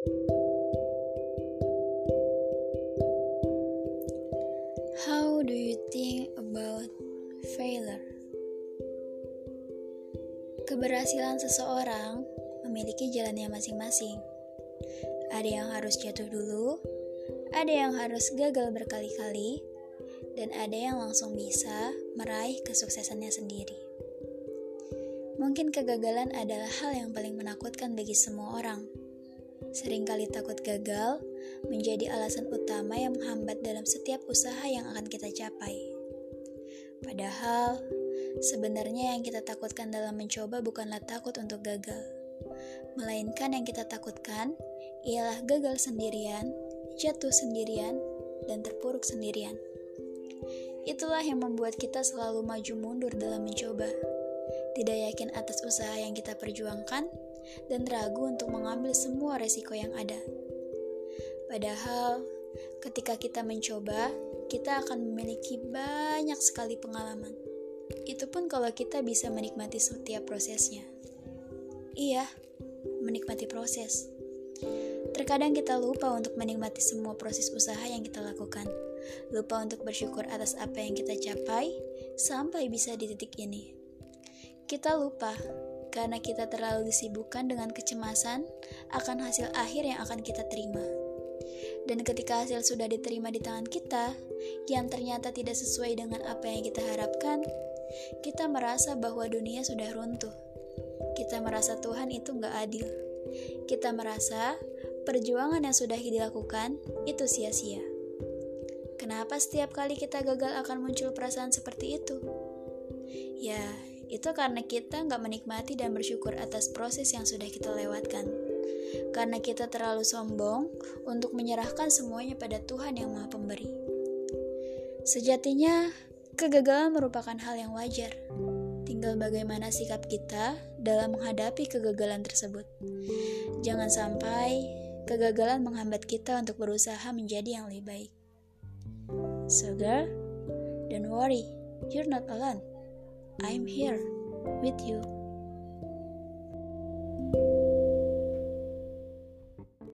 How do you think about failure? Keberhasilan seseorang memiliki jalannya masing-masing. Ada yang harus jatuh dulu, ada yang harus gagal berkali-kali, dan ada yang langsung bisa meraih kesuksesannya sendiri. Mungkin kegagalan adalah hal yang paling menakutkan bagi semua orang Seringkali takut gagal menjadi alasan utama yang menghambat dalam setiap usaha yang akan kita capai. Padahal, sebenarnya yang kita takutkan dalam mencoba bukanlah takut untuk gagal, melainkan yang kita takutkan ialah gagal sendirian, jatuh sendirian, dan terpuruk sendirian. Itulah yang membuat kita selalu maju mundur dalam mencoba, tidak yakin atas usaha yang kita perjuangkan dan ragu untuk mengambil semua resiko yang ada. Padahal, ketika kita mencoba, kita akan memiliki banyak sekali pengalaman. Itu pun kalau kita bisa menikmati setiap prosesnya. Iya, menikmati proses. Terkadang kita lupa untuk menikmati semua proses usaha yang kita lakukan. Lupa untuk bersyukur atas apa yang kita capai sampai bisa di titik ini. Kita lupa karena kita terlalu disibukkan dengan kecemasan akan hasil akhir yang akan kita terima. Dan ketika hasil sudah diterima di tangan kita, yang ternyata tidak sesuai dengan apa yang kita harapkan, kita merasa bahwa dunia sudah runtuh. Kita merasa Tuhan itu nggak adil. Kita merasa perjuangan yang sudah dilakukan itu sia-sia. Kenapa setiap kali kita gagal akan muncul perasaan seperti itu? Ya, itu karena kita nggak menikmati dan bersyukur atas proses yang sudah kita lewatkan. Karena kita terlalu sombong untuk menyerahkan semuanya pada Tuhan yang Maha Pemberi. Sejatinya, kegagalan merupakan hal yang wajar. Tinggal bagaimana sikap kita dalam menghadapi kegagalan tersebut. Jangan sampai kegagalan menghambat kita untuk berusaha menjadi yang lebih baik. So girl, don't worry, you're not alone. I'm here with you.